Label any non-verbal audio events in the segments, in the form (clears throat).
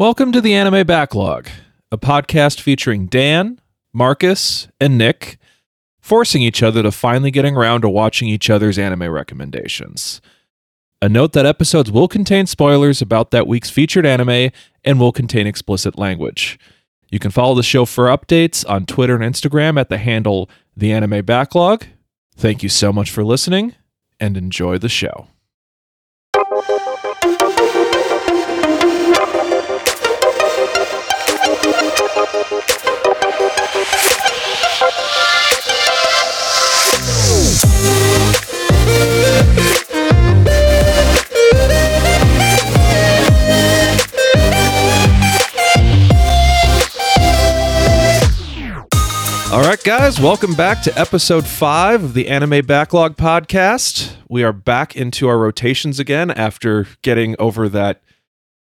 Welcome to the Anime Backlog, a podcast featuring Dan, Marcus, and Nick forcing each other to finally getting around to watching each other's anime recommendations. A note that episodes will contain spoilers about that week's featured anime and will contain explicit language. You can follow the show for updates on Twitter and Instagram at the handle The Anime Backlog. Thank you so much for listening and enjoy the show. All right, guys, welcome back to episode five of the Anime Backlog podcast. We are back into our rotations again after getting over that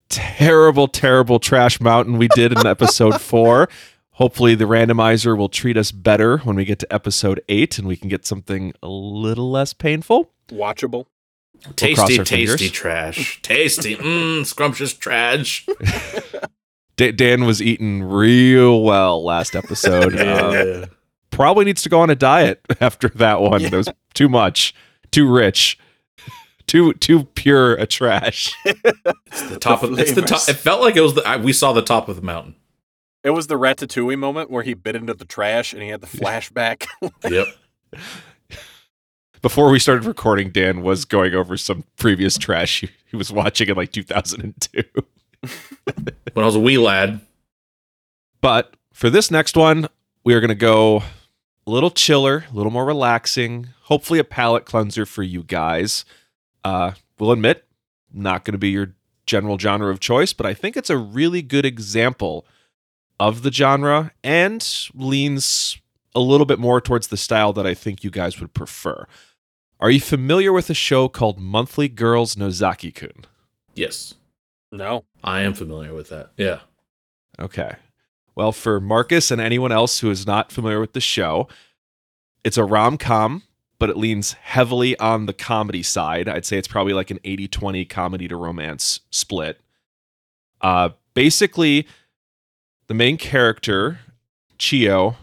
terrible, terrible trash mountain we did in episode (laughs) four. Hopefully, the randomizer will treat us better when we get to episode eight and we can get something a little less painful. Watchable. cross Tasty, tasty fingers. trash. Tasty, mmm, scrumptious trash. (laughs) Da- Dan was eating real well last episode. (laughs) Um, probably needs to go on a diet (laughs) after that one. That was too much, too rich, (laughs) too too pure a trash. It's the top of it's the top. It felt like it was the I, we saw the top of the mountain. It was the Ratatouille moment where he bit into the trash and he had the flashback. Yep. Before we started recording, Dan was going over some previous trash he, he was watching in like 2002. When I was a wee lad. But for this next one, we are going to go a little chiller, a little more relaxing, hopefully a palate cleanser for you guys. Uh, we'll admit, not going to be your general genre of choice, but I think it's a really good example of the genre and leans a little bit more towards the style that I think you guys would prefer. Are you familiar with a show called Monthly Girls Nozaki Kun? Yes, no. I am familiar with that. Yeah. Okay. Well, for Marcus and anyone else who is not familiar with the show, it's a rom com, but it leans heavily on the comedy side. I'd say it's probably like an 80 20 comedy to romance split. Uh, basically, the main character, Chiyo,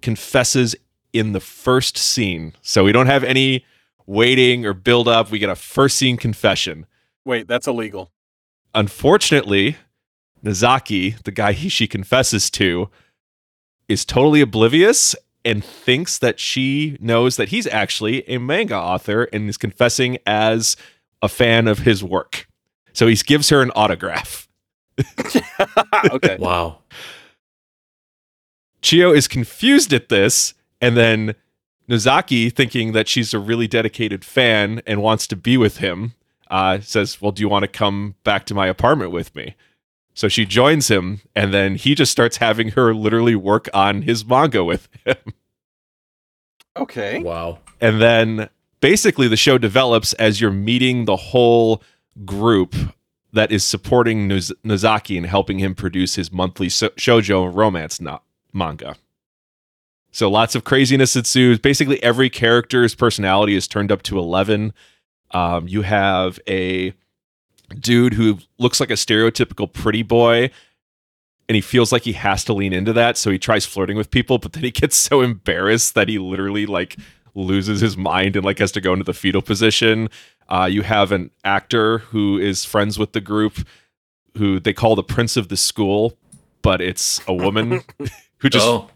confesses in the first scene. So we don't have any waiting or build up. We get a first scene confession Wait, that's illegal. Unfortunately, Nozaki, the guy he, she confesses to, is totally oblivious and thinks that she knows that he's actually a manga author and is confessing as a fan of his work. So he gives her an autograph. (laughs) okay. Wow. Chiyo is confused at this, and then Nozaki, thinking that she's a really dedicated fan and wants to be with him, uh, says, Well, do you want to come back to my apartment with me? So she joins him, and then he just starts having her literally work on his manga with him. (laughs) Okay. Wow. And then basically the show develops as you're meeting the whole group that is supporting Noz- Nozaki and helping him produce his monthly so- shoujo romance no- manga. So lots of craziness ensues. Basically, every character's personality is turned up to 11. Um, you have a dude who looks like a stereotypical pretty boy and he feels like he has to lean into that so he tries flirting with people but then he gets so embarrassed that he literally like loses his mind and like has to go into the fetal position uh, you have an actor who is friends with the group who they call the prince of the school but it's a woman (laughs) who just oh,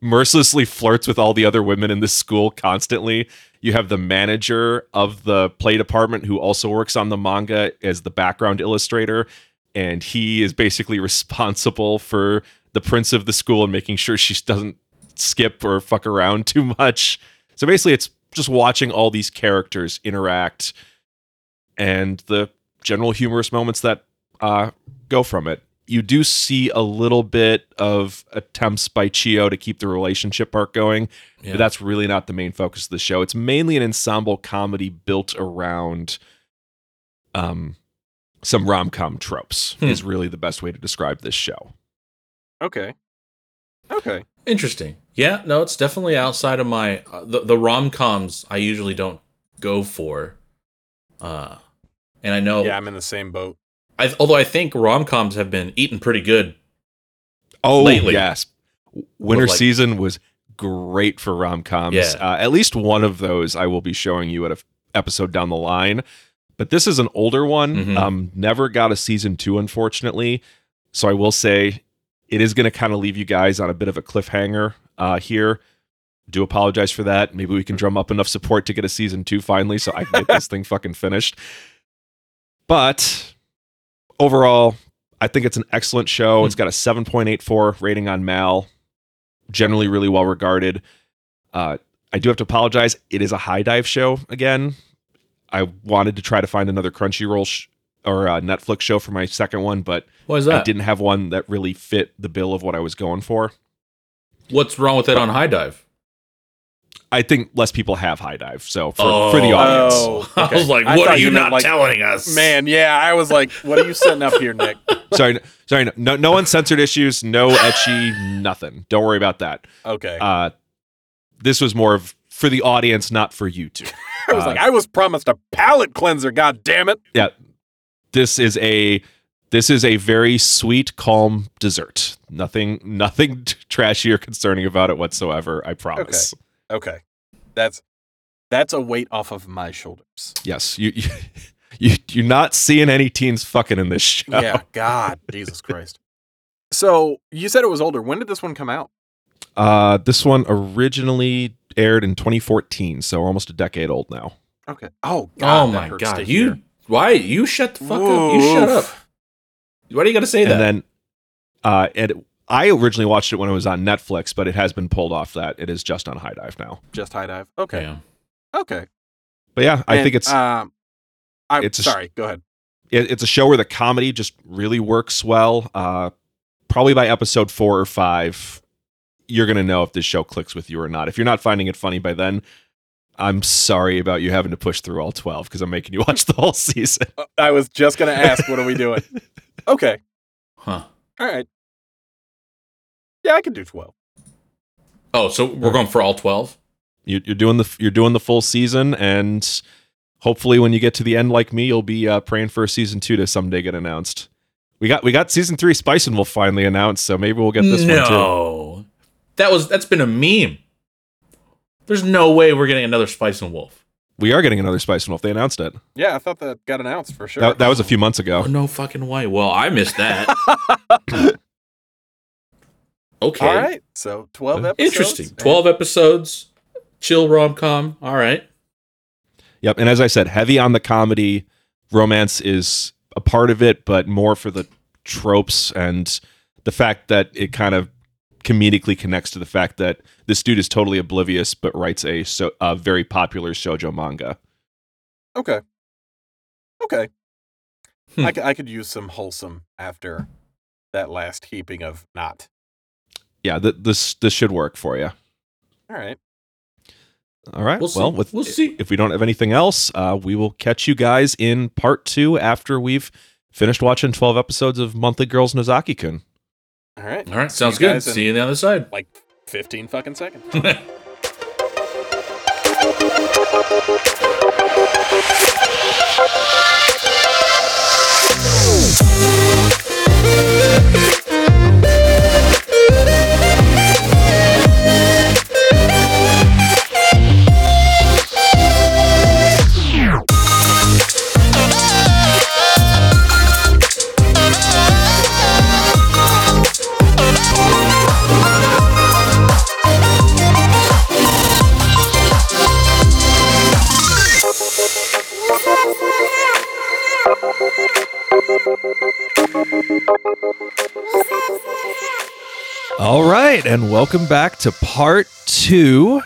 mercilessly flirts with all the other women in the school constantly. You have the manager of the play department who also works on the manga as the background illustrator, and he is basically (laughs) responsible for the prince of the school and making sure she doesn't skip or fuck around (laughs) too much. So basically, it's just watching all these characters interact and the general humorous moments that uh, go from it. You do see a little bit of attempts by Chiyo to keep the relationship part going, yeah. but that's really not the main focus of the show. It's mainly an ensemble comedy built around um, some rom com tropes, Hmm. is really the best way to describe this show. Okay. Okay. interesting. Yeah, no, it's definitely outside of my uh, the the rom coms. I usually don't go for. Uh, and I know Yeah, I'm in the same boat. I, although I think rom coms have been eaten pretty good. Oh lately. yes, winter like- season was great for rom coms. Yeah. Uh, at least one of those I will be showing you at a f- episode down the line. But this is an older one. Mhm. Um, never got a season two, unfortunately. So I will say it is going to kind of leave you guys on a bit of a cliffhanger uh, here. Do apologize for that. Maybe we can drum up enough support to get a season two finally, so I can get this (laughs) thing fucking finished. But overall, I think it's an excellent show. It's got a 7.84 rating on Mal. Generally, really well regarded. Uh, I do have to apologize. It is a HIDIVE show again. I wanted to try to find another Crunchyroll sh- or uh, Netflix show for my second one, but What is I didn't have one that really fit the bill of what I was going for. What's wrong with it on HIDIVE? I think less people have HIDIVE, so for, for the Oh. audience. Oh, (laughs) I was like, what are you meant, not like, telling us? Man, yeah, I was like, what are you setting up here, Nick? (laughs) sorry, sorry, no- no, no uncensored issues, no ecchi, nothing. Don't worry about that. Okay. Uh, this was more of for the audience, not for you two. (laughs) I was uh, like, I was promised a palate cleanser, god damn it. Yeah, this is a this is a very sweet, calm dessert. Nothing, nothing trashy or concerning about it whatsoever. I promise. Okay. Okay, that's that's a weight off of my shoulders. Yes, you, you (laughs) you you're not seeing any teens fucking in this show. Yeah, God, Jesus Christ. So you said it was older. When did this one come out? Uh, this one originally aired in 2014, so almost a decade old now. Okay. Oh God. oh my god, you hear. why you shut the fuck up? You shut up. Oof. Why do you got to say that? And then, uh, and I originally watched it when it was on Netflix, but it has been pulled off that. It is just on HIDIVE now. Just HIDIVE. Okay. Yeah. Okay. But yeah, I And, think it's Um, I'm it's a sh- sorry. Go ahead. it, it's a show where the comedy just really works well. Uh, probably by episode four or five, you're gonna know if this show clicks with you or not. If you're not finding it funny by then, I'm sorry about you having to push through all 12 because I'm making you (laughs) watch the whole season. Uh, I was just gonna ask, what are we doing? (laughs) Okay. Huh. All right. Yeah, I can do twelve. Oh, so we're going for all twelve? You, you're doing the you're doing the full season, and hopefully, when you get to the end, like me, you'll be uh, praying for a season two to someday get announced. We got we got season three Spice and Wolf finally announced, so maybe we'll get this one too. no, that was that's been a meme. There's no way we're getting another Spice and Wolf. We are getting another Spice and Wolf. They announced it. Yeah, I thought that got announced for sure. That, that was a few months ago. Oh, no fucking way. Well, I missed that. (laughs) okay, All right. So twelve episodes. interesting. and- Twelve episodes, chill rom com. All right. Yep. And as I said, heavy on the comedy. Romance is a part of it, but more for the tropes and the fact that it kind of comedically connects to the fact that this dude is totally oblivious but writes a so a very popular shoujo manga. Okay. Okay. Hmm. I, c- I could use some wholesome after that last heaping of not. Yeah, th- this this should work for you. All right. All right. We'll see. well, with We'll see. if we don't have anything else, uh, we will catch you guys in part two after we've finished watching twelve episodes of Monthly Girls Nozaki Kun. All right. All right. Sounds you good. in See you on the other side. Like 15 fucking seconds. (laughs) (laughs) All right, and welcome back to part two.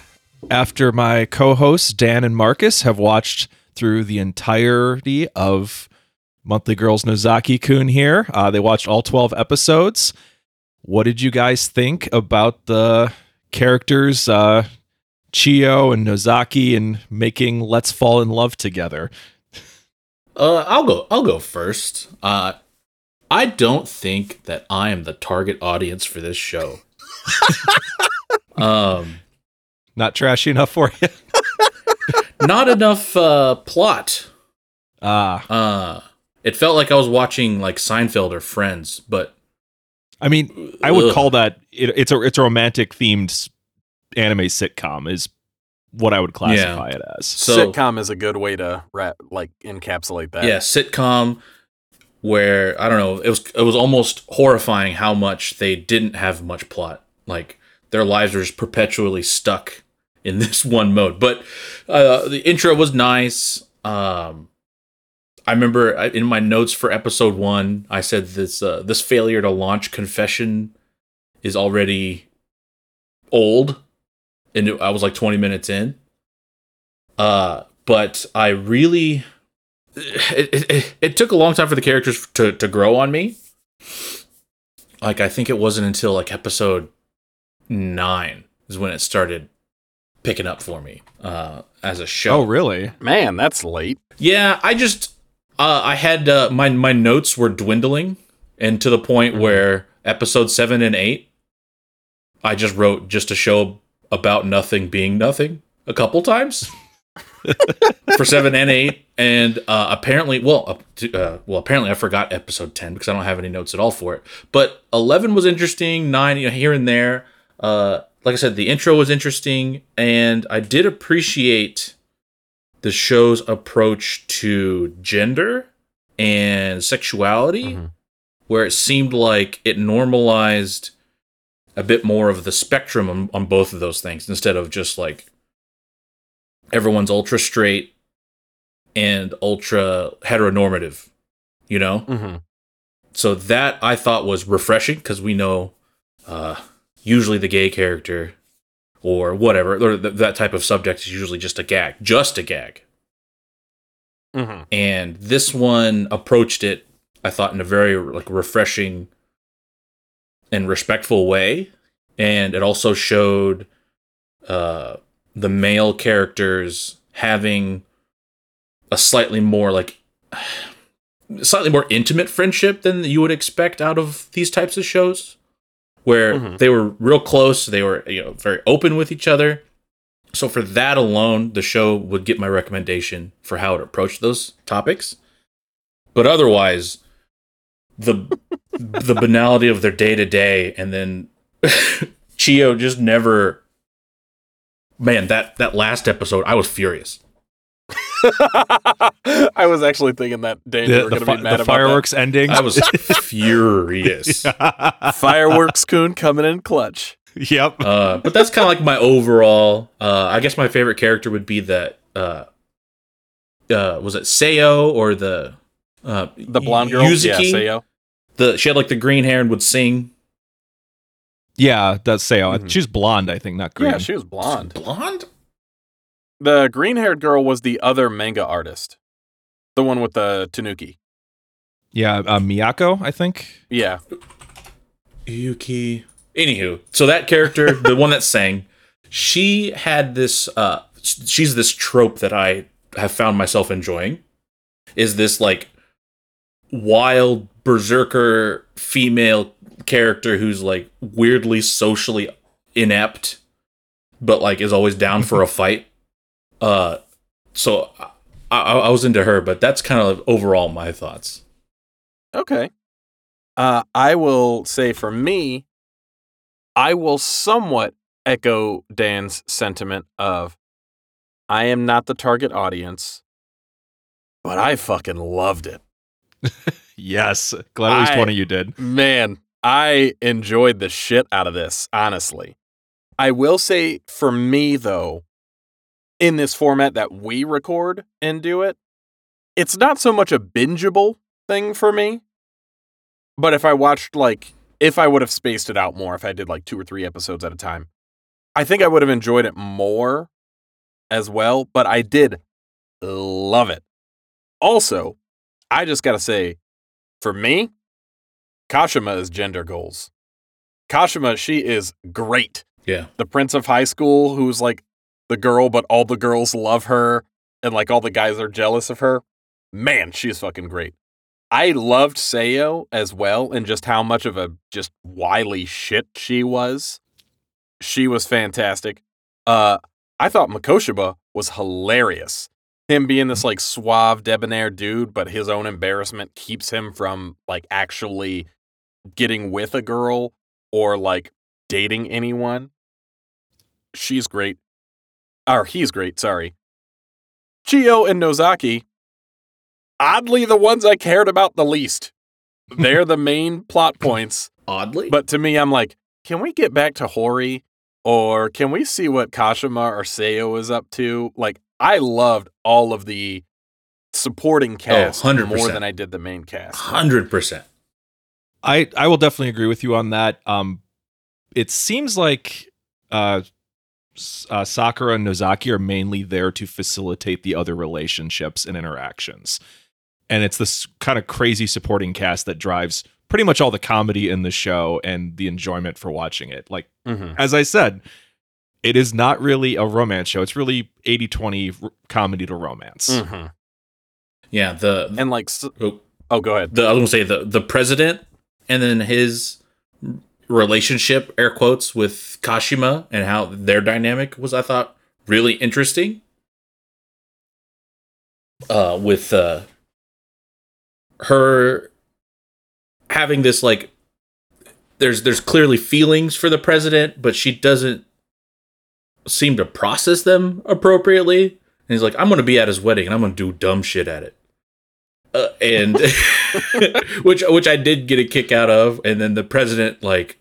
After my co hosts, Dan and Marcus, have watched through the entirety of Monthly Girls Nozaki Kun here, uh, they watched all 12 episodes. What did you guys think about the characters, uh, Chiyo and Nozaki, and making Let's Fall in Love together? Uh, I'll go. I'll go first. Uh, I don't think that I am the target audience for this show. (laughs) um, Not trashy enough for you? (laughs) not enough uh, plot. Ah, Uh, It felt like I was watching like Seinfeld or Friends, but I mean, I would Ugh. call that it, it's a it's a romantic themed anime sitcom is what I would classify it as. So- Sitcom is a good way to wrap, like encapsulate that. yeah, sitcom where I don't know, it was it was almost horrifying how much they didn't have much plot. Like their lives were just perpetually stuck in (laughs) this one mode. But uh, the intro was nice. Um, I remember in my notes for episode one, I said this uh, this failure to launch confession is already old, and it- I was like twenty minutes in. Uh, but I really it, it, it, it took a long time for the characters to, to grow on me. Like I think it wasn't until like episode nine is when it started picking up for me uh, as a show. Oh, really? Man, that's late. Yeah, I just uh, I had uh, my my notes were dwindling, and to the point Mhm. where episode seven and eight, I just wrote just a show about nothing being nothing a couple times (laughs) for seven and eight, and uh, apparently, well, uh, well, apparently I forgot episode ten because I don't have any notes at all for it. But eleven was interesting, nine you know, here and there. Uh, like I said, the intro was interesting, and I did appreciate the show's approach to gender and sexuality, Mhm. where it seemed like it normalized a bit more of the spectrum on, on both of those things instead of just like everyone's ultra straight and ultra heteronormative, you know? hmm So that I thought was refreshing because we know uh, usually the gay character or whatever, or th- that type of subject is usually just a gag, just a gag. hmm And this one approached it, I thought, in a very like refreshing and respectful way, and it also showed uh, the male characters having a slightly more like (sighs) slightly more intimate friendship than you would expect out of these types of shows where Mhm. they were real close they were you know very open with each other so for that alone the show would get my recommendation for how it approached those topics but otherwise the the banality of their day to day and then (laughs) chiyo just never man that that last episode i was furious (laughs) I was actually thinking that day you The, were the, going to fi- be mad the about fireworks ending. i was (laughs) furious that. Fireworks kun coming in clutch. yep. uh, but that's kind of like my overall. Uh, I guess my favorite character would be that. Uh, uh, was it Seo or the uh, The blonde girl. Yuzuki? Yeah, Seo. The she had like the green hair and would sing. Yeah, that's Seo. Mhm. She's blonde, I think, not green. Yeah, she was blonde. Blonde. The green haired girl was the other manga artist. The one with the tanuki. yeah, uh, Miyako, I think. Yeah. Yuki. Anywho, so that character, (laughs) the one that sang, she had this. Uh, she's this trope that I have found myself enjoying. Is this like wild berserker female character who's like weirdly socially inept, but like is always down for a fight? Uh, so I, I, I was into her, but that's kind of overall my thoughts. Okay. Uh, I will say for me, I will somewhat echo Dan's sentiment of I am not the target audience, but I fucking loved it. (laughs) Yes. Glad at least I- one of you did. Man, I enjoyed the shit out of this, honestly. I will say for me, though, in this format that we record and do it, it's not so much a bingeable thing for me. But if I watched, like, if I would have spaced it out more, if I did like two or three episodes at a time, I think I would have enjoyed it more as well. But I did love it. Also, I just got to say, for me, Kashima is gender goals. Kashima, she is great. Yeah. The prince of high school who's like the girl, but all the girls love her and like all the guys are jealous of her. Man, she's fucking great. I loved Seo as well and just how much of a just wily shit she was. She was fantastic. Uh I thought Mikoshiba was hilarious. Him being this like suave, debonair dude, but his own embarrassment keeps him from like actually getting with a girl or like dating anyone. She's great. Or he's great, sorry. Chiyo and Nozaki, oddly the ones I cared about the least. They're the main plot points. Oddly, But to me, I'm like, can we get back to Hori? Or can we see what Kashima or Seo is up to? Like, I loved all of the supporting cast 100%. more than I did the main cast. hundred percent. I I will definitely agree with you on that. Um, it seems like uh, uh, Sakura and Nozaki are mainly there to facilitate the other relationships and interactions, and it's this kind of crazy supporting cast that drives pretty much all the comedy in the show and the enjoyment for watching it. Like Mm-hmm. as I said, it is not really a romance show. It's really 80-20 r- comedy to romance. Mm-hmm. Yeah, the And like, s- oh, oh, go ahead. the I was gonna say the the president and then his relationship air quotes with Kashima and how their dynamic was I thought really interesting. Uh, with uh, her having this like there's there's clearly feelings for the president, but she doesn't seem to process them appropriately. And he's like, I'm gonna be at his wedding and I'm gonna do dumb shit at it. Uh, and (laughs) which which I did get a kick out of, and then the president like,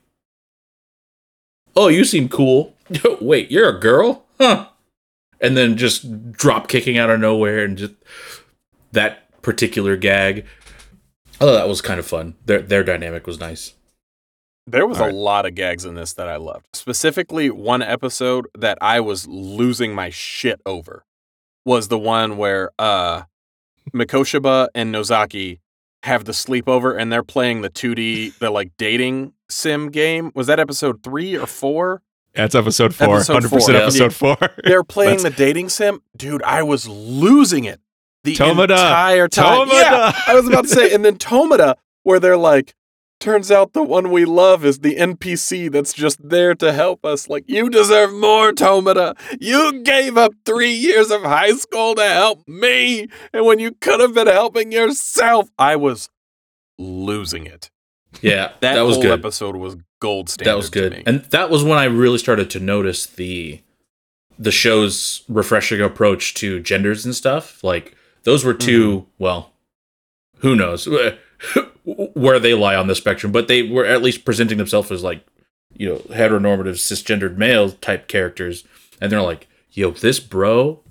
oh, you seem cool. (laughs) Wait, you're a girl, huh? And then just drop kicking out of nowhere, and just that particular gag. Oh, that was kind of fun. Their their dynamic was nice. There was All a right. lot of gags in this that I loved. Specifically, one episode that I was losing my shit over was the one where uh Mikoshiba and Nozaki have the sleepover and they're playing the 2D the like dating sim game. Was that episode 3 or 4? That's episode four. Episode 100% four, yeah. episode four. (laughs) They're playing the dating sim. Dude, I was losing it. The Tomoda. entire time. Tomoda. Yeah, I was about to say and then Tomoda where they're like turns out the one we love is the NPC that's just there to help us. Like, you deserve more, Tomoda. You gave up three years of high school to help me. And when you could have been helping yourself, I was losing it. Yeah, (laughs) That, that, was whole good. episode was gold standard. that was good, and that was when I really started to notice the the show's refreshing approach to genders and stuff. Like those were 2 mm-hmm. well, who knows (laughs) where they lie on the spectrum, but they were at least presenting themselves as like you know heteronormative cisgendered male type characters, and they're like, "Yo, this bro,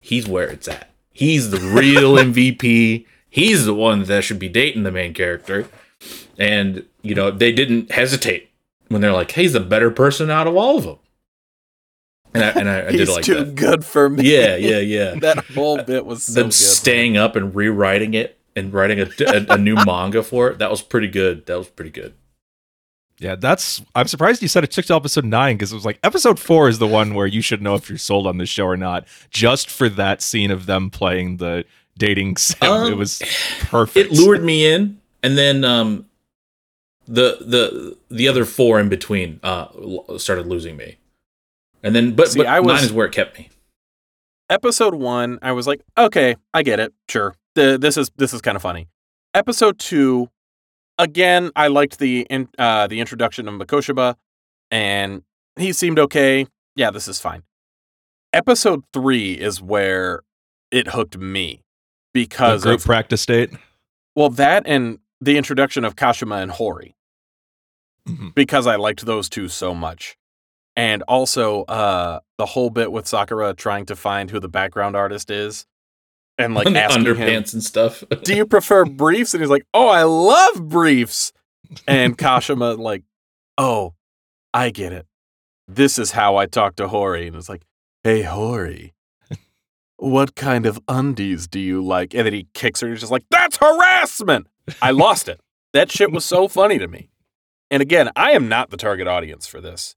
he's where it's at. He's the real (laughs) MVP. He's the one that should be dating the main character." And you know they didn't hesitate when they're like, "Hey, he's the better person out of all of them." And I, and I, I did like too that. good for me. Yeah, yeah, yeah. (laughs) that whole bit was so Them good. staying up and rewriting it and writing a, a, a new (laughs) manga for it. That was pretty good. That was pretty good. Yeah, that's. I'm surprised you said it took to episode nine because it was like episode four is the one where you should know if you're sold on this show or not, just for that scene of them playing the dating sim. Um, (sighs) it was perfect. It lured me in, and then um, the the the other four in between uh started losing me, and then but, See, but I was- nine is where it kept me. episode one, I was like, okay, I get it. Sure, the, this is this is kind of funny. Episode two, again, I liked the in, uh, the introduction of Mikoshiba, and he seemed okay. Yeah, this is fine. Episode three is where it hooked me The because group of practice date. well that and the introduction of Kashima and Hori Mhm. because I liked those two so much. And also uh the whole bit with Sakura trying to find who the background artist is and like the him, underpants and stuff. (laughs) "Do you prefer briefs?" and he's like, "Oh, I love briefs." And Kashima like, "Oh, I get it. This is how I talk to Hori." And it's like, "Hey, Hori, what kind of undies do you like?" And then he kicks her and he's just like, "That's harassment." I lost it. That shit was so funny to me. And again, I am not the target audience for this.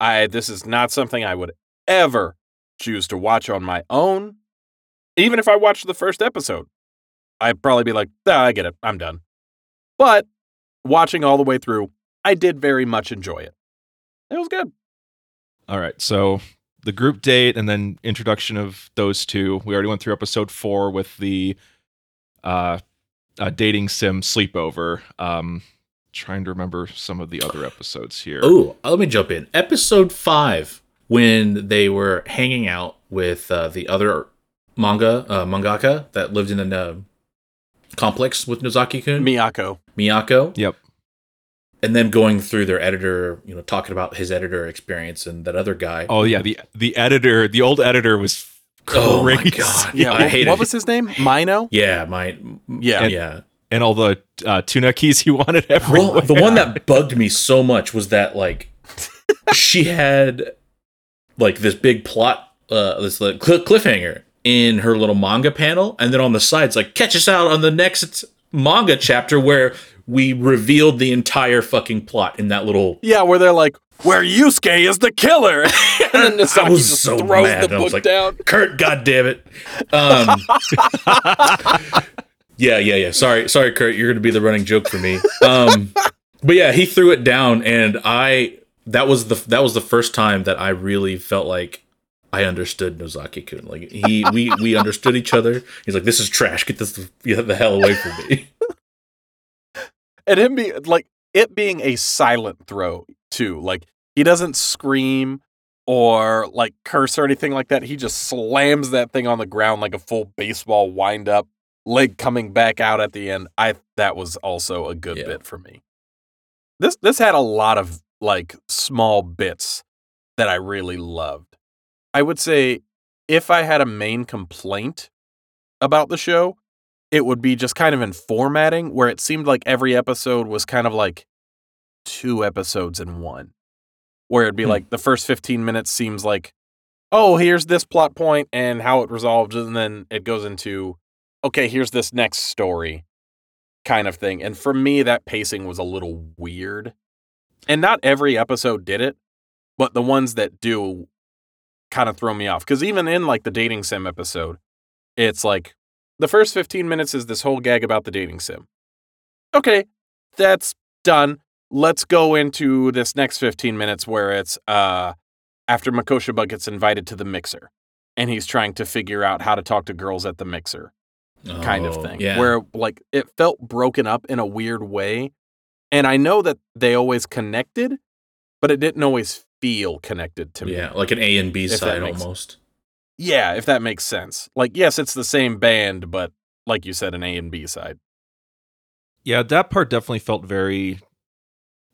I this is not something I would ever choose to watch on my own. Even if I watched the first episode, I'd probably be like, ah, I get it. I'm done. But watching all the way through, I did very much enjoy it. It was good. All right, so the group date and then introduction of those two. We already went through episode four with the uh, uh dating sim sleepover. Um, trying to remember some of the other episodes here. Oh, let me jump in. Episode five, when they were hanging out with uh, the other manga uh, mangaka that lived in a uh, complex with Nozaki-kun, Miyako. Miyako. Yep. And then going through their editor, you know, talking about his editor experience and that other guy. Oh yeah, the the editor, the old editor was crazy. Oh my god! (laughs) Yeah, I what, hated what was his name? Mino? Yeah, my Yeah. yeah. and all the uh, tanukis he (laughs) wanted everywhere. Well, the one that bugged me so much was that like (laughs) she had like this big plot, uh, this like, cl- cliffhanger in her little manga panel, and then on the sides like catch us out on the next manga chapter where we revealed the entire fucking plot in that little. Yeah, where they're like, where Yusuke is the killer. (laughs) and then (laughs) Nozaki I was just so throws mad. the I was like, down. Kurt, god damn it. Um, (laughs) yeah, yeah, yeah. Sorry, sorry, Kurt. You're gonna be the running joke for me. Um, but yeah, he threw it down, and I that was the that was the first time that I really felt like I understood Nozaki Kun. Like he we we understood each other. He's like, "This is trash. Get this the, the hell away from me." and him be like it being a silent throw too. Like he doesn't scream or like curse or anything like that. He just slams that thing on the ground like a full baseball wind up, leg coming back out at the end. I that was also a good Yeah. bit for me. This this had a lot of like small bits that I really loved. I would say if I had a main complaint about the show, it would be just kind of in formatting where it seemed like every episode was kind of like two episodes in one. Where it'd be Hmm. like the first 15 minutes seems like, oh, here's this plot point and how it resolves. And then it goes into, okay, here's this next story kind of thing. And for me, that pacing was a little weird. And not every episode did it, but the ones that do kind of throw me off. Because even in like the dating sim episode, it's like the first 15 minutes is this whole gag about the dating sim. Okay, that's done. Let's go into this next 15 minutes where it's uh after Mikoshiba gets invited to the mixer and he's trying to figure out how to talk to girls at the mixer kind of Oh, thing. Yeah. Where like it felt broken up in a weird way. And I know that they always connected, but it didn't always feel connected to me. yeah, like an A and B side makes- almost. Yeah, if that makes sense. Like, yes, it's the same band, but like you said, an A and B side. Yeah, that part definitely felt very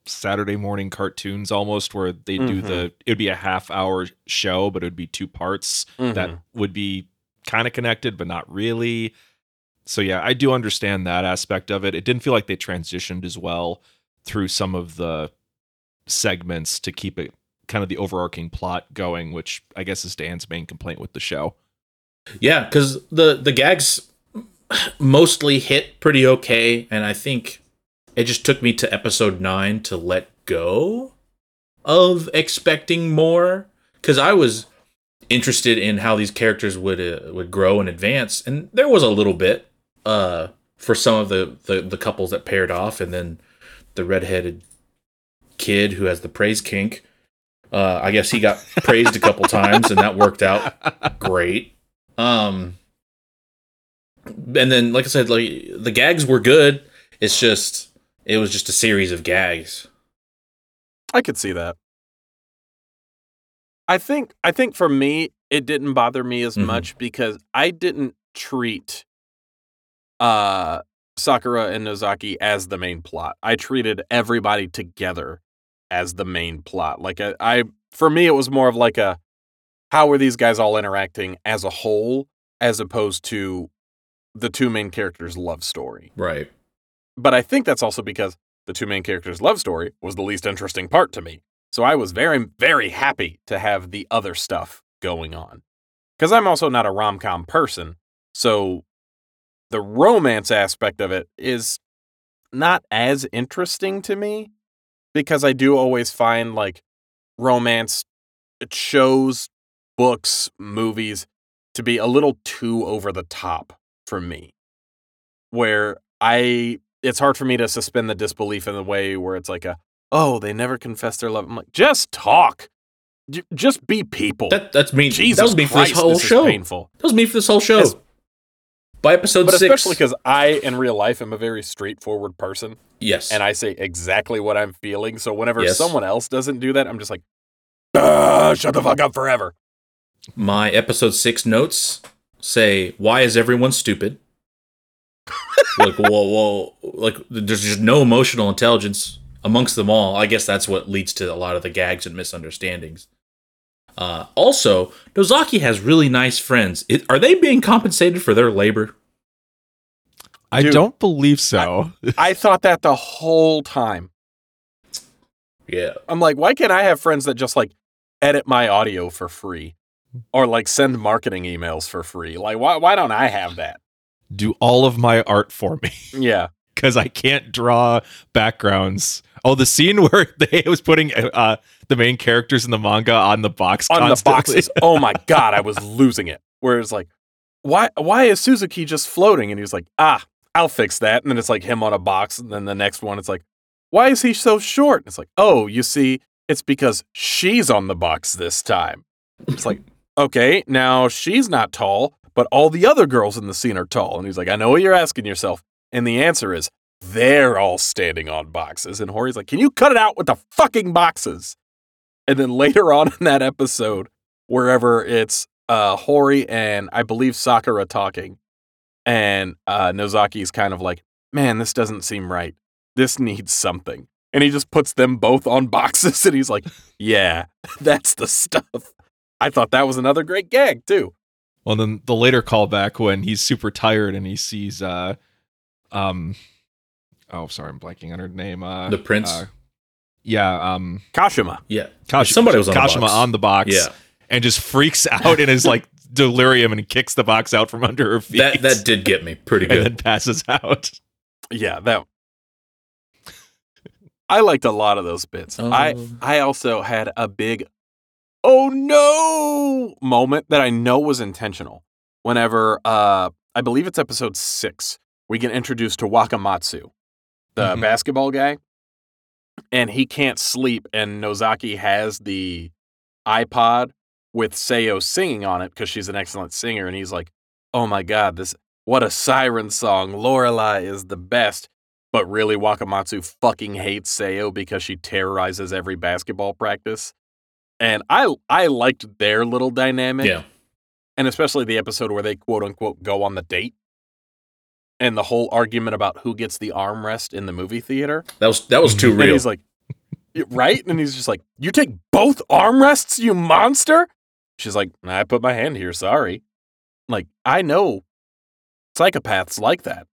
Saturday morning cartoons almost, where they do Mhm. the it would be a half hour show, but it would be two parts that Mhm. would be kind of connected, but not really. So yeah, I do understand that aspect of it. It didn't feel like they transitioned as well through some of the segments to keep it kind of the overarching plot going, which I guess is Dan's main complaint with the show. Yeah, because the the gags mostly hit pretty okay, and I think it just took me to episode nine to let go of expecting more. Because I was interested in how these characters would uh, would grow and advance, and there was a little bit uh, for some of the, the the couples that paired off, and then the redheaded kid who has the praise kink. Uh, I guess he got praised a couple times, and that worked out great. Um, and then, like I said, like the gags were good. It's just it was just a series of gags. I could see that. I think I think for me it didn't bother me as Mhm. much because I didn't treat uh Sakura and Nozaki as the main plot. I treated everybody together as the main plot. Like I, I for me it was more of like a how are these guys all interacting as a whole as opposed to the two main characters' love story. Right. But I think that's also because the two main characters' love story was the least interesting part to me. So I was very, very happy to have the other stuff going on. Because I'm also not a rom com person. So the romance aspect of it is not as interesting to me because I do always find like romance shows, books, movies to be a little too over the top for me. Where I it's hard for me to suspend the disbelief in the way where it's like a oh they never confess their love. I'm like just talk, J- just be people. That that's me. Jesus that was me for Christ, this whole this is show. painful. That was me for this whole show. As- By episode But six, especially because I, in real life, am a very straightforward person, yes, and I say exactly what I'm feeling. So whenever Yes. someone else doesn't do that, I'm just like, "Ah, shut the fuck up forever. my episode six notes say, "Why is everyone stupid?" (laughs) like, whoa, whoa, like there's just no emotional intelligence amongst them all. I guess that's what leads to a lot of the gags and misunderstandings. Uh, also, Nozaki has really nice friends. It, are they being compensated for their labor? I Dude, don't believe so. I thought that the whole time. Yeah, I'm like, why can't I have friends that just like edit my audio for free, or like send marketing emails for free? Like, why why don't I have that? Do all of my art for me Yeah, because I can't draw backgrounds. Oh, the scene (laughs) where they was putting uh, the main characters in the manga on the box on the boxes. (laughs) Oh my god, I was losing it. Where it's like, why why is Suzuki just floating? And he was like, ah, I'll fix that. And then it's like him on a box. And then the next one, it's like, why is he so short? And it's like, oh, you see, it's because she's on the box this time. It's like, (laughs) okay, now she's not tall, but all the other girls in the scene are tall. And he's like, I know what you're asking yourself. And the answer is, they're all standing on boxes. And Hori's like, can you cut it out with the fucking boxes? And then (laughs) later on in that episode, wherever it's uh, Hori and I believe Sakura talking, and uh, Nozaki's kind of like, man, this doesn't seem right. This needs something. And he just puts them both on (laughs) boxes and he's like, yeah, (laughs) that's the stuff. I thought that was another great gag, too. Well, then the later callback when he's super tired and he sees, uh, um, oh, sorry, I'm blanking on her name. Uh, The prince? uh, yeah, um, Kashima. yeah. Kash- Somebody was on the Kashima box. on the box. Yeah, and just freaks (laughs) out in his like delirium and kicks the box out from under her feet. that that did get me pretty (laughs) and good. then passes out. Yeah, that. I liked a lot of those bits. I Um, I also had a big oh no moment that I know was intentional. Whenever uh I believe it's episode 6, we get introduced to Wakamatsu, the Mhm. basketball guy, and he can't sleep and Nozaki has the iPod with Seo singing on it because she's an excellent singer and he's like, "Oh my god, this what a siren song. Lorelei is the best." But really, Wakamatsu fucking hates Seo because she terrorizes every basketball practice. And I I liked their little dynamic. yeah, And especially the episode where they quote unquote go on the date. And the whole argument about who gets the armrest in the movie theater. that was that was too And real. he's like, right? And he's just like, You take both armrests, you monster? She's like, I put my hand here, sorry. Like, I know psychopaths like that,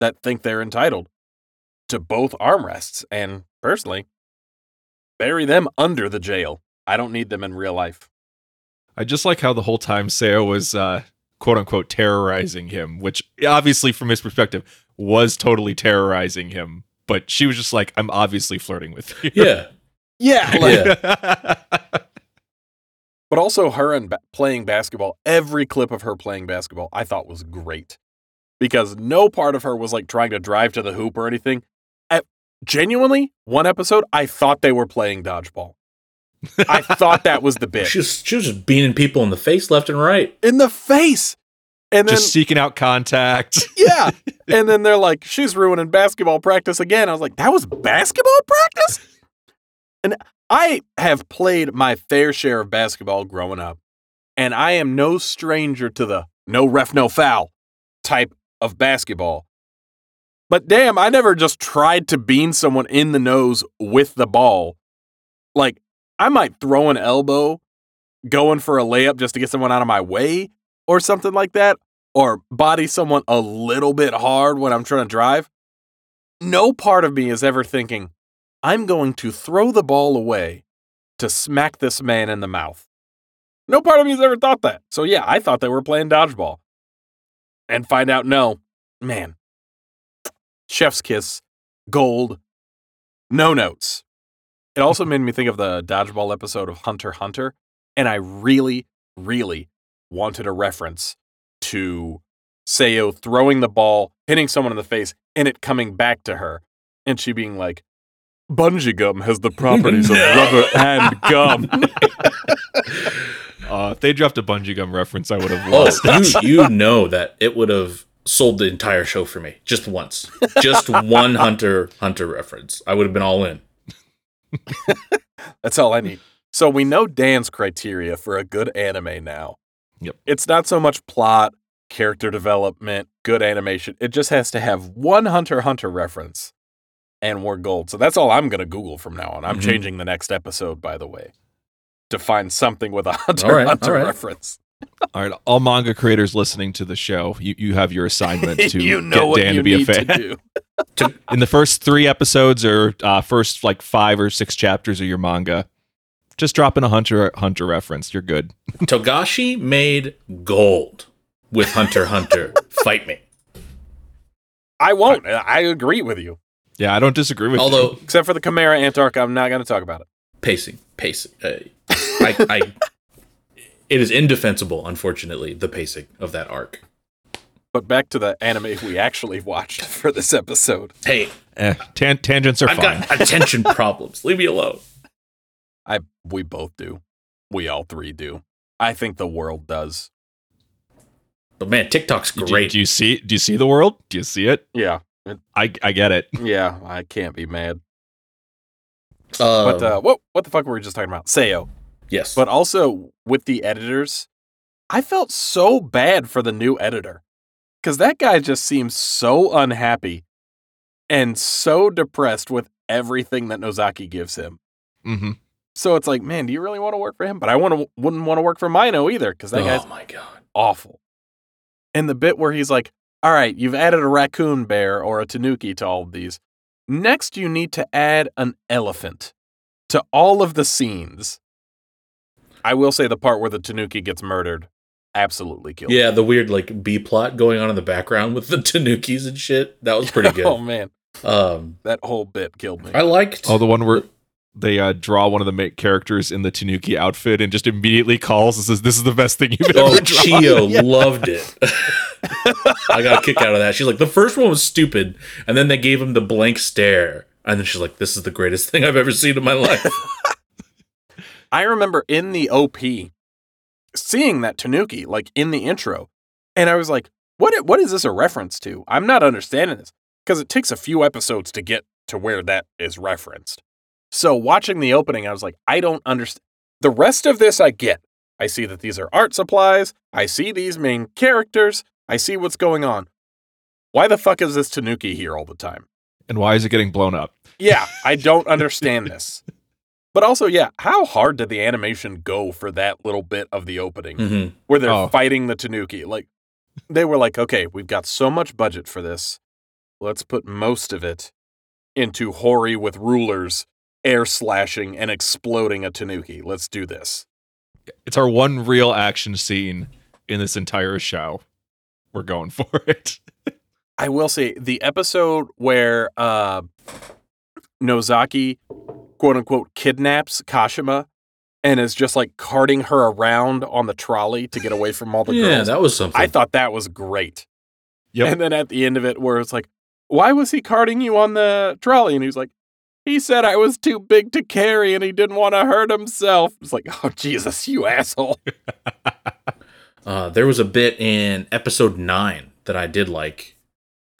that think they're entitled to both armrests. And personally, bury them under the jail. I don't need them in real life. I just like how the whole time Seo was uh, quote unquote terrorizing him, which obviously from his perspective was totally terrorizing him. But she was just like, I'm obviously flirting with you. yeah, (laughs) Yeah. Like, Yeah. (laughs) But also her and ba- playing basketball, every clip of her playing basketball I thought was great. Because no part of her was like trying to drive to the hoop or anything. At, genuinely, one episode, I thought they were playing dodgeball. I thought that was the bit. (laughs) she was she was just beaning people in the face left and right. In the face. And then, just seeking out contact. (laughs) yeah. And then they're like, she's ruining basketball practice again. I was like, that was basketball practice? And I have played my fair share of basketball growing up, and I am no stranger to the no ref, no foul type of basketball. But damn, I never just tried to bean someone in the nose with the ball. Like, I might throw an elbow going for a layup just to get someone out of my way or something like that, or body someone a little bit hard when I'm trying to drive. No part of me is ever thinking, I'm going to throw the ball away to smack this man in the mouth. No part of me has ever thought that. So, yeah, I thought they were playing dodgeball. And find out, no, man. Chef's kiss, gold, no notes. It also made me think of the dodgeball episode of Hunter Hunter. And I really, really wanted a reference to Seo throwing the ball, hitting someone in the face, and it coming back to her. And she being like, Bungee gum has the properties of (laughs) rubber and gum. (laughs) Uh, if they dropped a bungee gum reference, I would have Oh, lost. you you know that it would have sold the entire show for me just once, just (laughs) one Hunter Hunter reference. I would have been all in. (laughs) That's all I need. So we know Dan's criteria for a good anime now. Yep. It's not so much plot, character development, good animation. It just has to have one Hunter Hunter reference and we're gold. So that's all I'm going to Google from now on. I'm Mhm. changing the next episode, by the way, to find something with a Hunter All right, Hunter all right. reference. (laughs) All right, all manga creators listening to the show, you, you have your assignment (laughs) to you know get what Dan to be a fan. To. In the first three episodes or uh, first like five or six chapters of your manga, just drop in a Hunter Hunter reference. You're good. (laughs) Togashi made gold with Hunter Hunter. (laughs) Fight me. I won't. I agree with you. Yeah, I don't disagree with you. Although Except for the Chimera Ant arc, I'm not going to talk about it. pacing, pacing. Uh, I, I, (laughs) it is indefensible, unfortunately, the pacing of that arc. But back to the anime we actually watched (laughs) for this episode. Hey, Eh, tan- tangents are I've fine. got (laughs) attention problems. Leave me alone. I we both do. We all three do. I think the world does. But man, TikTok's great. Do, you see? Do you see the world? Do you see it? Yeah. I I get it. (laughs) Yeah, I can't be mad. Um, But uh, what what the fuck were we just talking about? Sayo. yes, But also with the editors, I felt so bad for the new editor. Cause that guy just seems so unhappy and so depressed with everything that Nozaki gives him. hmm So it's like, man, do you really want to work for him? But I want to wouldn't want to work for Maeno either, because that guy's oh my god. awful. And the bit where he's like, all right, you've added a raccoon bear or a tanuki to all of these. Next, you need to add an elephant to all of the scenes. I will say the part where the tanuki gets murdered absolutely killed me. Yeah, the weird like B plot going on in the background with the (laughs) Tanukis and shit. That was pretty (laughs) good. oh man, um, that whole bit killed me. I liked. Oh, the one where they uh, draw one of the main characters in the Tanuki outfit and just immediately calls and says, "This is the best thing you've Oh, ever drawn." Chiyo (laughs) Yeah. loved it. I got a kick out of that. She's like, the first one was stupid, and then they gave him the blank stare, and then she's like, "This is the greatest thing I've ever seen in my life." I remember in the OP seeing that Tanuki like in the intro, and I was like, "What? What is this a reference to? I'm not understanding this because it takes a few episodes to get to where that is referenced." So watching the opening, I was like, "I don't understand." The rest of this, I get. I see that these are art supplies. I see these main characters. I see what's going on. Why the fuck is this Tanuki here all the time? And why is it getting blown up? Yeah, I don't (laughs) understand this. But also, yeah, how hard did the animation go for that little bit of the opening hmm where they're Oh. fighting the Tanuki? Like, they were like, okay, we've got so much budget for this. Let's put most of it into Hori with rulers, air slashing, and exploding a Tanuki. Let's do this. It's our one real action scene in this entire show. We're going (laughs) for it. I will say the episode where uh, Nozaki, quote unquote, kidnaps Kashima and is just like carting her around on the trolley to get away from all the Yeah, girls. Yeah, that was something. I thought that was great. Yep. And then at the end of it, where it's like, why was he carting you on the trolley? And he's like, he said I was too big to carry and he didn't want to hurt himself. It's like, oh, Jesus, you asshole. (laughs) Uh, there was a bit in episode nine that I did like,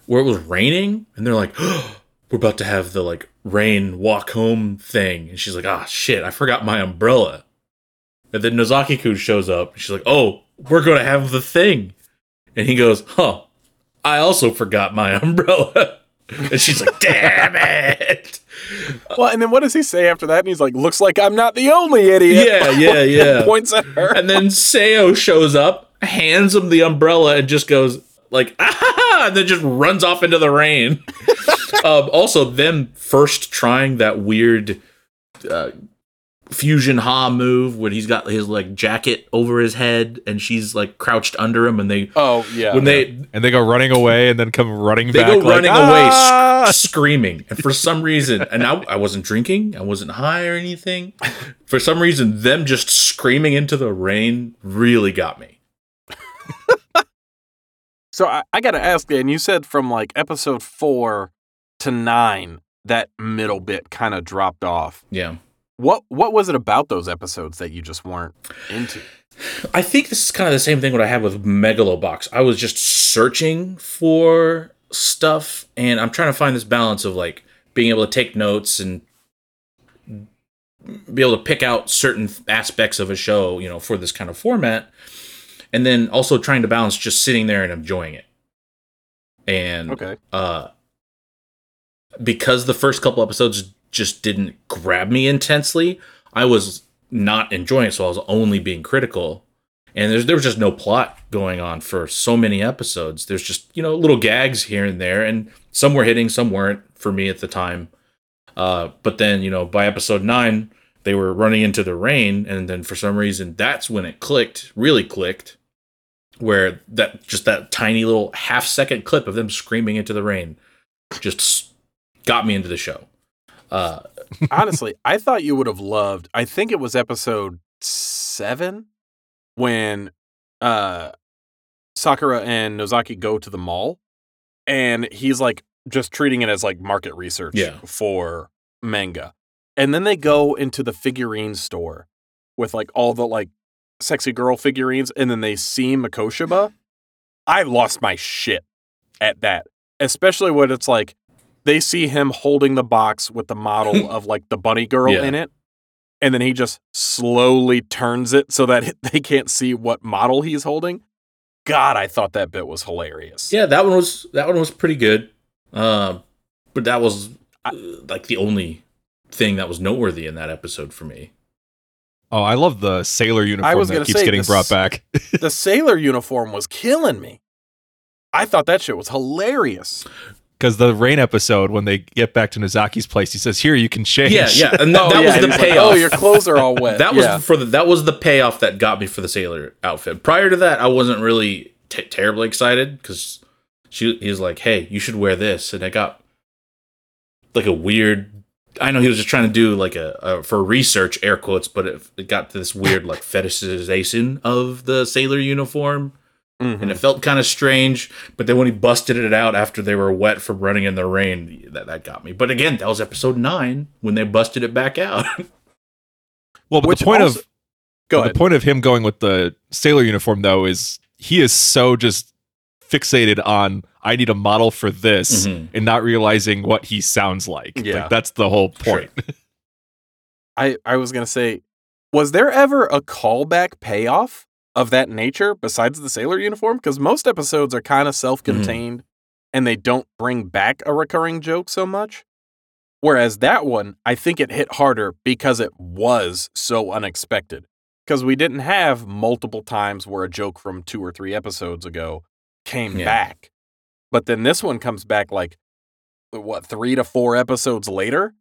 where it was raining, and they're like, (gasps) "We're about to have the like rain walk home thing," and she's like, "Ah, shit, I forgot my umbrella." And then Nozaki-kun shows up, and she's like, "Oh, we're gonna have the thing," and he goes, "Huh, I also forgot my (laughs) umbrella," and she's like, "Damn (laughs) it!" Well, and then what does he say after that? And he's like, looks like I'm not the only idiot. Yeah, yeah, (laughs) yeah. Points at her. And then Seo shows up, hands him the umbrella, and just goes like, ah, and then just runs off into the rain. Um, also, them first trying that weird uh, fusion ha move when he's got his like jacket over his head and she's like crouched under him, and they Oh, yeah. when they And they go running away and then come running they back. go like, running away "Ah!" sc- screaming and for some reason and I, I wasn't drinking i wasn't high or anything for some reason them just screaming into the rain really got me (laughs) So I, I got to ask, Dan, you said from like episode four to nine, that middle bit kind of dropped off. Yeah. What what was it about those episodes that you just weren't into? I think this is kind of the same thing what I had with Megalobox. I was just searching for stuff and I'm trying to find this balance of like being able to take notes and be able to pick out certain aspects of a show, you know, for this kind of format. And then also trying to balance just sitting there and enjoying it. And Okay. uh because the first couple episodes just didn't grab me intensely, I was not enjoying it, so I was only being critical. And there's there was just no plot going on for so many episodes. There's just, you know, little gags here and there, and some were hitting, some weren't for me at the time. Uh, but then, you know, by episode nine, they were running into the rain, and then for some reason that's when it clicked, really clicked, where that just that tiny little half second clip of them screaming into the rain just got me into the show. Uh, (laughs) Honestly, I thought you would have loved. I think it was episode seven when uh Sakura and Nozaki go to the mall, and he's like just treating it as like market research Yeah. for manga, and then they go into the figurine store with like all the like sexy girl figurines, and then they see Mikoshiba. I lost my shit at that, especially when it's like they see him holding the box with the model (laughs) of like the bunny girl Yeah. in it. And then he just slowly turns it so that (laughs) they can't see what model he's holding. God, I thought that bit was hilarious. yeah, that one was that one was pretty good. Uh, but that was uh, like the only thing that was noteworthy in that episode for me. Oh, I love the sailor uniform was that gonna keeps say, getting this- brought back. the sailor uniform was killing me. I thought that shit was hilarious. Because the rain episode, when they get back to Nozaki's place, he says, "Here, you can change." Yeah, yeah, and that, (laughs) Oh, that yeah, was and the he's like, payoff. oh, your clothes are all wet. (laughs) that was Yeah. for the that was the payoff that got me for the sailor outfit. Prior to that, I wasn't really t- terribly excited because she he was like, "Hey, you should wear this," and I got like a weird. I know he was just trying to do like a, a for research air quotes, but it, it got to this weird like (laughs) fetishization of the sailor uniform, Mhm. and it felt kind of strange. But then when he busted it out after they were wet from running in the rain, that that got me. But again, that was episode nine when they busted it back out. (laughs) Well, but Which the point also- of Go ahead. The point of him going with the sailor uniform, though, is he is so just fixated on I need a model for this Mhm. and not realizing what he sounds like. Yeah. Like, that's the whole Sure. point. (laughs) I, I was going to say, was there ever a callback payoff of that nature besides the sailor uniform? Because most episodes are kind of mm-hmm. self contained and they don't bring back a recurring joke so much. Whereas that one, I think it hit harder because it was so unexpected. Because we didn't have multiple times where a joke from two or three episodes ago came Yeah. back. But then this one comes back like, what, three to four episodes later?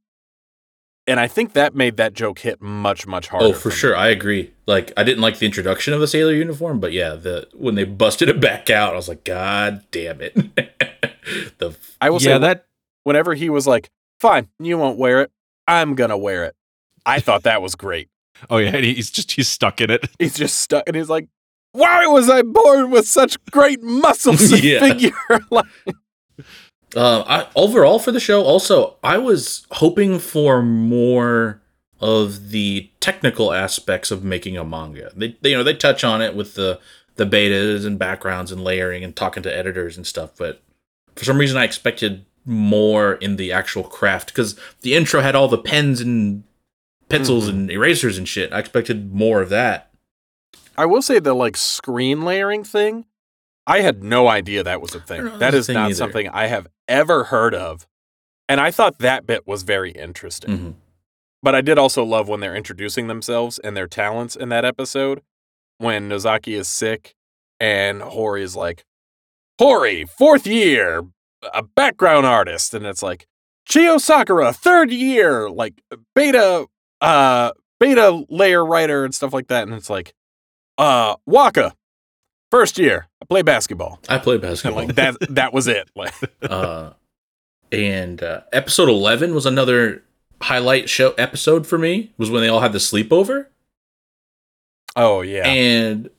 And I think that made that joke hit much, much oh, harder. Oh, for me. sure, I agree. Like, I didn't like the introduction of the sailor uniform, but yeah, the when they busted it back out, I was like, God damn it! (laughs) the I will yeah, say that whenever he was like, fine, you won't wear it. I'm going to wear it. I thought that was great. (laughs) oh yeah, and he's just he's stuck in it. (laughs) He's just stuck and he's like, why was I born with such great muscles and Yeah. figure? like, uh, I, overall for the show, also, I was hoping for more of the technical aspects of making a manga. They, they you know, they touch on it with the the betas and backgrounds and layering and talking to editors and stuff, but for some reason, I expected more in the actual craft because the intro had all the pens and pencils Mhm. and erasers and shit. I expected more of that. I will say the like screen layering thing, I had no idea that was a thing. that's thing not either. something I have ever heard of. And I thought that bit was very interesting. Mhm. But I did also love when they're introducing themselves and their talents in that episode. When Nozaki is sick and Hori is like, Hori, fourth year, a background artist. And it's like, Chiyo Sakura, third year, like beta, uh, beta layer writer and stuff like that. And it's like, uh, Waka, first year, I play basketball. (laughs) I play basketball. like that, that was it. Like, (laughs) uh, and uh, episode 11 was another highlight show episode for me was when they all had the sleepover oh yeah. and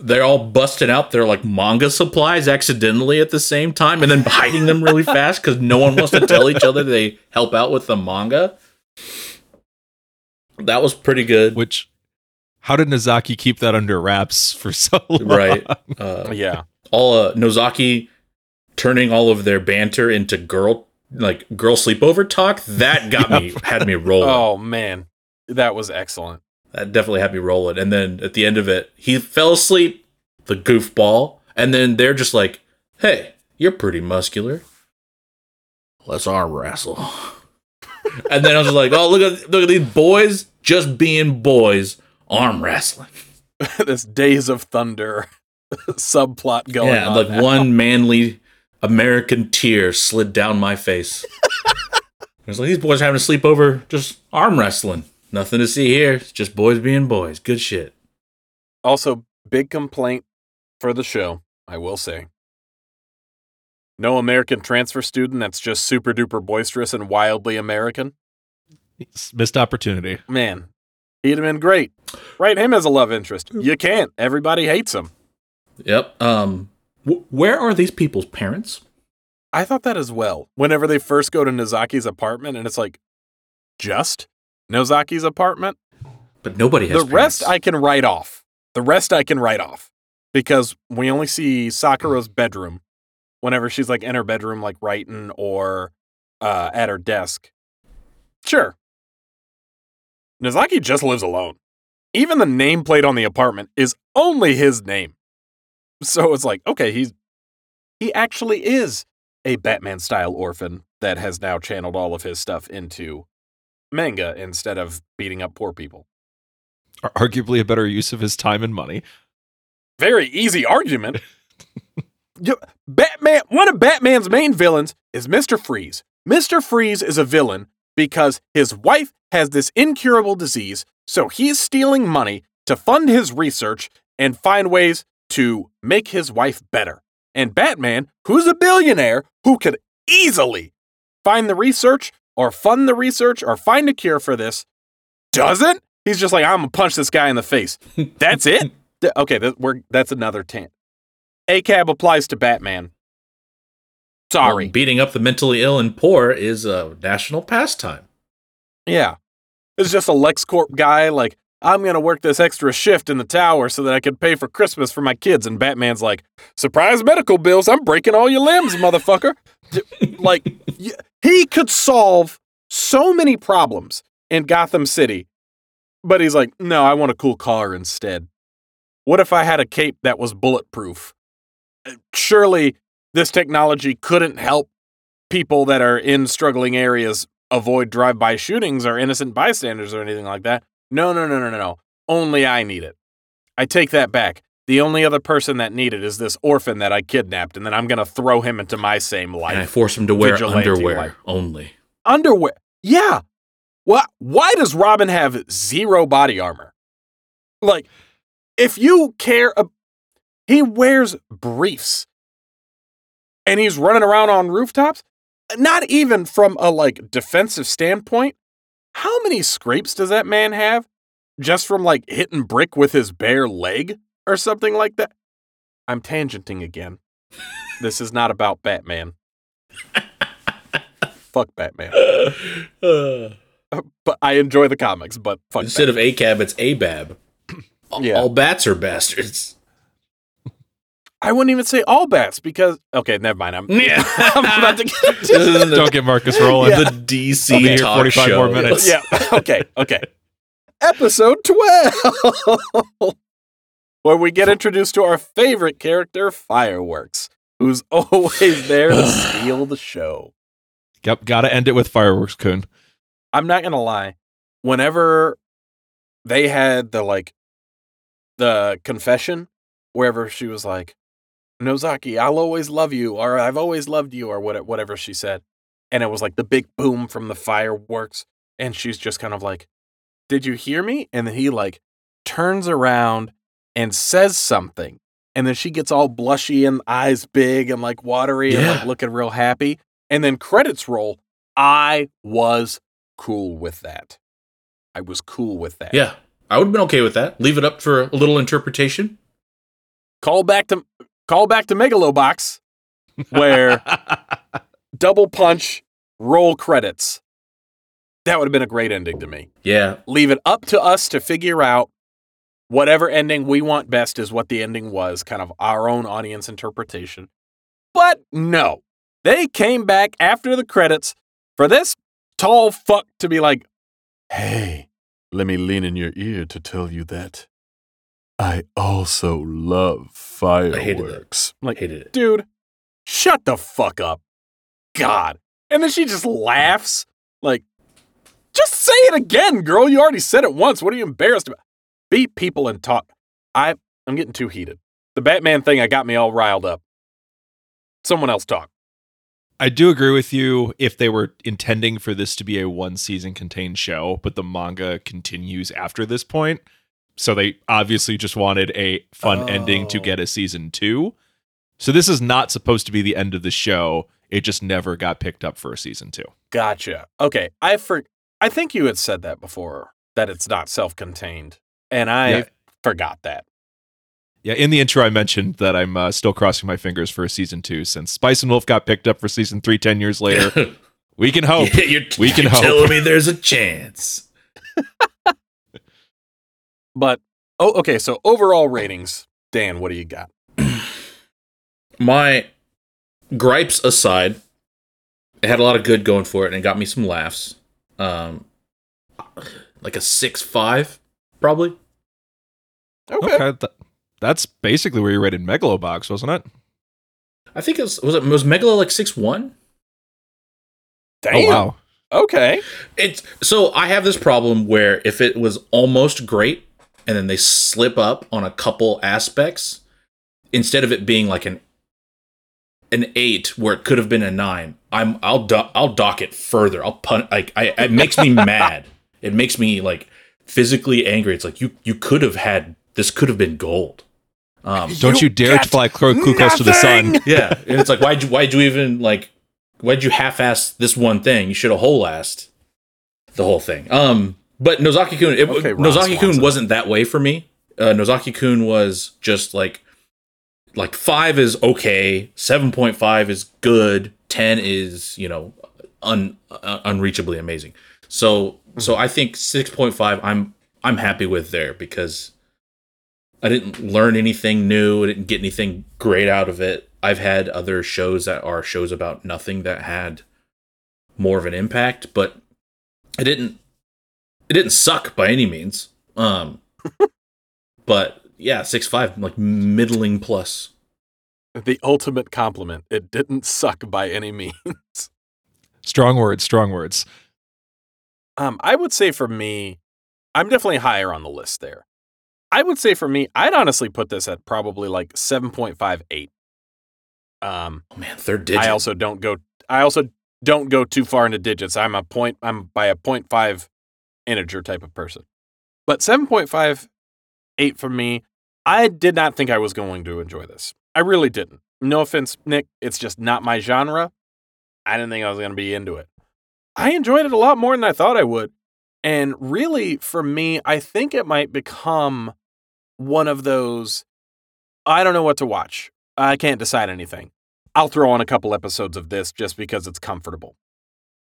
they're all busting out their like manga supplies accidentally at the same time and then hiding them really (laughs) fast because no one wants to tell each other they help out with the manga. That was pretty good. Which, how did Nozaki keep that under wraps for so long? Right. (laughs) Uh, Yeah. all uh, Nozaki turning all of their banter into girl like girl sleepover talk that got (laughs) me had me rolling. Oh man, that was excellent. That definitely had me rolling. And then at the end of it, he fell asleep, the goofball, and then they're just like, "Hey, you're pretty muscular. Let's arm wrestle." and then I was like, "Oh, look at look at these boys just being boys, arm wrestling." (laughs) this Days of Thunder (laughs) subplot going yeah, on. like now. one manly American tear slid down my face. (laughs) It's like these boys having a sleepover, just arm wrestling. Nothing to see here. It's just boys being boys. Good shit. Also, big complaint for the show, I will say. No American transfer student that's just super duper boisterous and wildly American. Missed opportunity. Man, he'd have been great. Write him as a love interest. You can't. Everybody hates him. Yep. Um, wh- where are these people's parents? I thought that as well. Whenever they first go to Nozaki's apartment, and it's like, just Nozaki's apartment? But nobody has the rest. I can write off. The rest I can write off because we only see Sakura's bedroom whenever she's like in her bedroom, like writing or uh, at her desk. Sure. Nozaki just lives alone. Even the nameplate on the apartment is only his name. So it's like, okay, he's he actually is a Batman style orphan that has now channeled all of his stuff into manga instead of beating up poor people. Arguably a better use of his time and money. very easy argument. (laughs) Batman, one of Batman's main villains is Mr. Freeze. Mr. Freeze is a villain because his wife has this incurable disease, so he's stealing money to fund his research and find ways to make his wife better. And Batman, who's a billionaire who could easily find the research or fund the research or find a cure for this, doesn't. He's just like, I'm gonna punch this guy in the face. (laughs) That's it. Okay, that, we're, that's another tant. ACAB applies to Batman. Sorry. Well, beating up the mentally ill and poor is a national pastime. yeah. It's just a LexCorp guy, like, I'm going to work this extra shift in the tower so that I can pay for Christmas for my kids. And Batman's like, surprise medical bills. I'm breaking all your limbs, motherfucker. (laughs) Like, he could solve so many problems in Gotham City. But he's like, no, I want a cool car instead. What if I had a cape that was bulletproof? Uh, Surely this technology couldn't help people that are in struggling areas avoid drive-by shootings or innocent bystanders or anything like that. No, no, no, no, no, no. Only I need it. I take that back. The only other person that needed is this orphan that I kidnapped, and then I'm gonna throw him into my same life. And I force him to wear Vigilante underwear life. only. Underwear. Yeah. Why? Why does Robin have zero body armor? Like, if you care, ab- he wears briefs, and he's running around on rooftops. Not even from a like defensive standpoint. How many scrapes does that man have? Just from like hitting brick with his bare leg or something like that. I'm tangenting again. this is not about Batman. (laughs) Fuck Batman. (laughs) Uh, But I enjoy the comics, but fuck instead of ACAB, it's ABAB. (clears throat) Yeah. all bats are bastards. I wouldn't even say all bats because okay, never mind. I'm, Yeah. (laughs) I'm about to get (laughs) This the, Don't get Marcus rolling. the DC I'll be here talk 45 show. more minutes. yeah. (laughs) Okay. Okay. Episode twelve, where we get introduced to our favorite character, Fireworks, who's always there to (sighs) steal the show. Yep, gotta end it with fireworks, Kun. I'm not gonna lie. Whenever they had the like the confession, wherever she was like, Nozaki, I'll always love you, or I've always loved you, or what, whatever she said. And it was like the big boom from the fireworks. And she's just kind of like, Did you hear me? And then he like turns around and says something. And then she gets all blushy and eyes big and like watery and like looking real happy. And then credits roll. I was cool with that. I was cool with that. Yeah, I would have been okay with that. Leave it up for a little interpretation. call back to call back to Megalobox, where (laughs) double punch, roll credits. That would have been a great ending to me. Yeah, Leave it up to us to figure out whatever ending we want best is what the ending was, kind of our own audience interpretation. But no, they came back after the credits for this tall fuck to be like, hey, let me lean in your ear to tell you that I also love fireworks. I'm like, hated it. dude, shut the fuck up. God. And then she just laughs. Like, just say it again, girl. You already said it once. What are you embarrassed about? Beat people and talk. I, I'm getting too heated. The Batman thing, I got me all riled up. Someone else talk. I do agree with you if they were intending for this to be a one season contained show, but the manga continues after this point. So they obviously just wanted a fun ending to Oh. get a season two. So this is not supposed to be the end of the show. It just never got picked up for a season two. Gotcha. Okay. I for, I think you had said that before, that it's not self contained. And I Yeah. forgot that. Yeah, in the intro, I mentioned that I'm uh, still crossing my fingers for a season two since Spice and Wolf got picked up for season three 10 years later. (laughs) we can hope. Yeah, you're, We can you're hope. telling me there's a chance. (laughs) But, oh, okay. So overall ratings, Dan, what do you got? (clears throat) My gripes aside, it had a lot of good going for it, and it got me some laughs. Um, like a six five, probably. Okay. th- that's basically where you rated Megalobox, wasn't it? I think it was was it was Megalo like six one. Damn. Oh, wow. Okay. It's so I have this problem where if it was almost great and then they slip up on a couple aspects, instead of it being like an an eight where it could have been a nine, I'm I'll do- I'll dock it further. I'll pun like I it makes me (laughs) mad. It makes me like physically angry. It's like you you could have had this could have been gold. Um, Don't you, dare to fly clo- too to the sun. (laughs) yeah, and it's like why'd you why'd you even like why'd you half-ass this one thing? You should have whole-assed the whole thing. Um, but Nozaki-kun, Okay, Nozaki-kun wasn't that way for me. Uh, Nozaki-kun was just like like five is okay, seven point five is good, ten is you know un, uh, unreachably amazing. So so I think six point five I'm I'm happy with there because I didn't learn anything new. I didn't get anything great out of it. I've had other shows that are shows about nothing that had more of an impact, but I didn't it didn't suck by any means. Um (laughs) but yeah, six five, like middling plus. The ultimate compliment. It didn't suck by any means. (laughs) Strong words, strong words. Um, I would say for me, I'm definitely higher on the list there. I would say for me, I'd honestly put this at probably like 7.58. Um, Oh man, third digit. I also don't go I also don't go too far into digits. I'm a point I'm by a 0.5 integer type of person. But 7.58 for me, I did not think I was going to enjoy this. I really didn't. No offense, Nick, it's just not my genre. I didn't think I was going to be into it. I enjoyed it a lot more than I thought I would. And really, for me, I think it might become one of those I don't know what to watch. I can't decide anything. I'll throw on a couple episodes of this just because it's comfortable.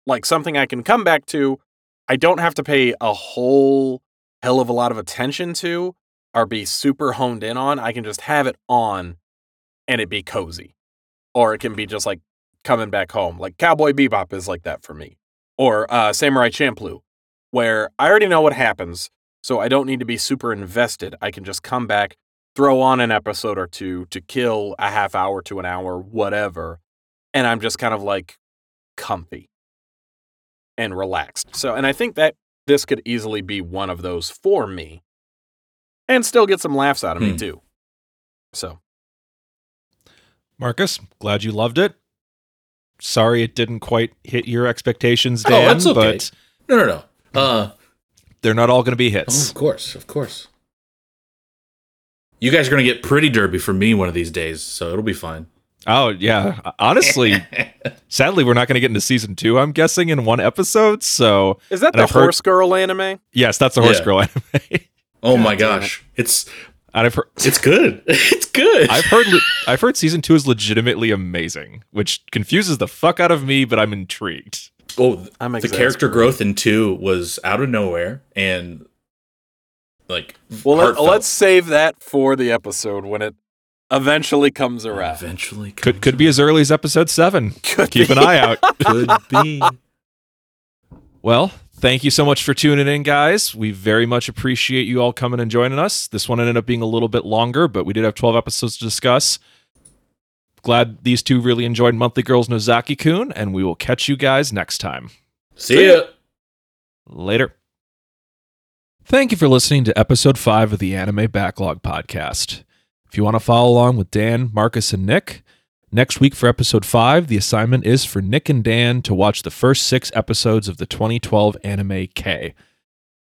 Like something I can come back to. I don't have to pay a whole hell of a lot of attention to or be super honed in on. I can just have it on and it be cozy. Or it can be just like coming back home. Like Cowboy Bebop is like that for me. Or uh, Samurai Champloo, where I already know what happens, so I don't need to be super invested. I can just come back, throw on an episode or two to kill a half hour to an hour, whatever, and I'm just kind of like comfy and relaxed. So, and I think that this could easily be one of those for me and still get some laughs out of me Hmm. too. So, Marcus, glad you loved it. Sorry it didn't quite hit your expectations, Oh, Dan, that's okay. but No, no, no. Uh, they're not all going to be oh, hits. of course, of course. You guys are gonna get pretty derby from me one of these days, so it'll be fine. Oh, yeah. Honestly, (laughs) sadly, we're not going to get into season two, I'm guessing, in one episode. So, is that the I've heard- Horse Girl anime? yes, that's the Horse Yeah. Girl anime. oh God my damn gosh, it's And I've heard It's good. (laughs) It's good. I've heard le- I've heard season two is legitimately amazing, which confuses the fuck out of me, but I'm intrigued. oh, I'm the character growth in two was out of nowhere and like Well, heartfelt. let's save that for the episode when it eventually comes around. eventually Could could be as early as episode seven. (laughs) Could Keep be. an eye out. (laughs) could be. Well, thank you so much for tuning in, guys. We very much appreciate you all coming and joining us. This one ended up being a little bit longer, but we did have 12 episodes to discuss. Glad these two really enjoyed Monthly Girls Nozaki Kun, and we will catch you guys next time. See ya. Later. Thank you for listening to episode 5 of the Anime Backlog Podcast. If you want to follow along with Dan, Marcus, and Nick, next week for episode 5, the assignment is for Nick and Dan to watch the first six episodes of the 2012 anime K.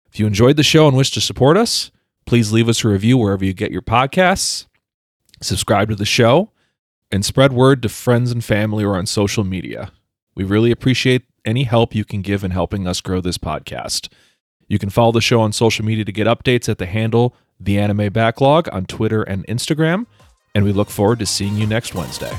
If you enjoyed the show and wish to support us, please leave us a review wherever you get your podcasts, subscribe to the show, and spread word to friends and family or on social media. We really appreciate any help you can give in helping us grow this podcast. You can follow the show on social media to get updates at the handle the Anime Backlog on Twitter and Instagram, and we look forward to seeing you next Wednesday.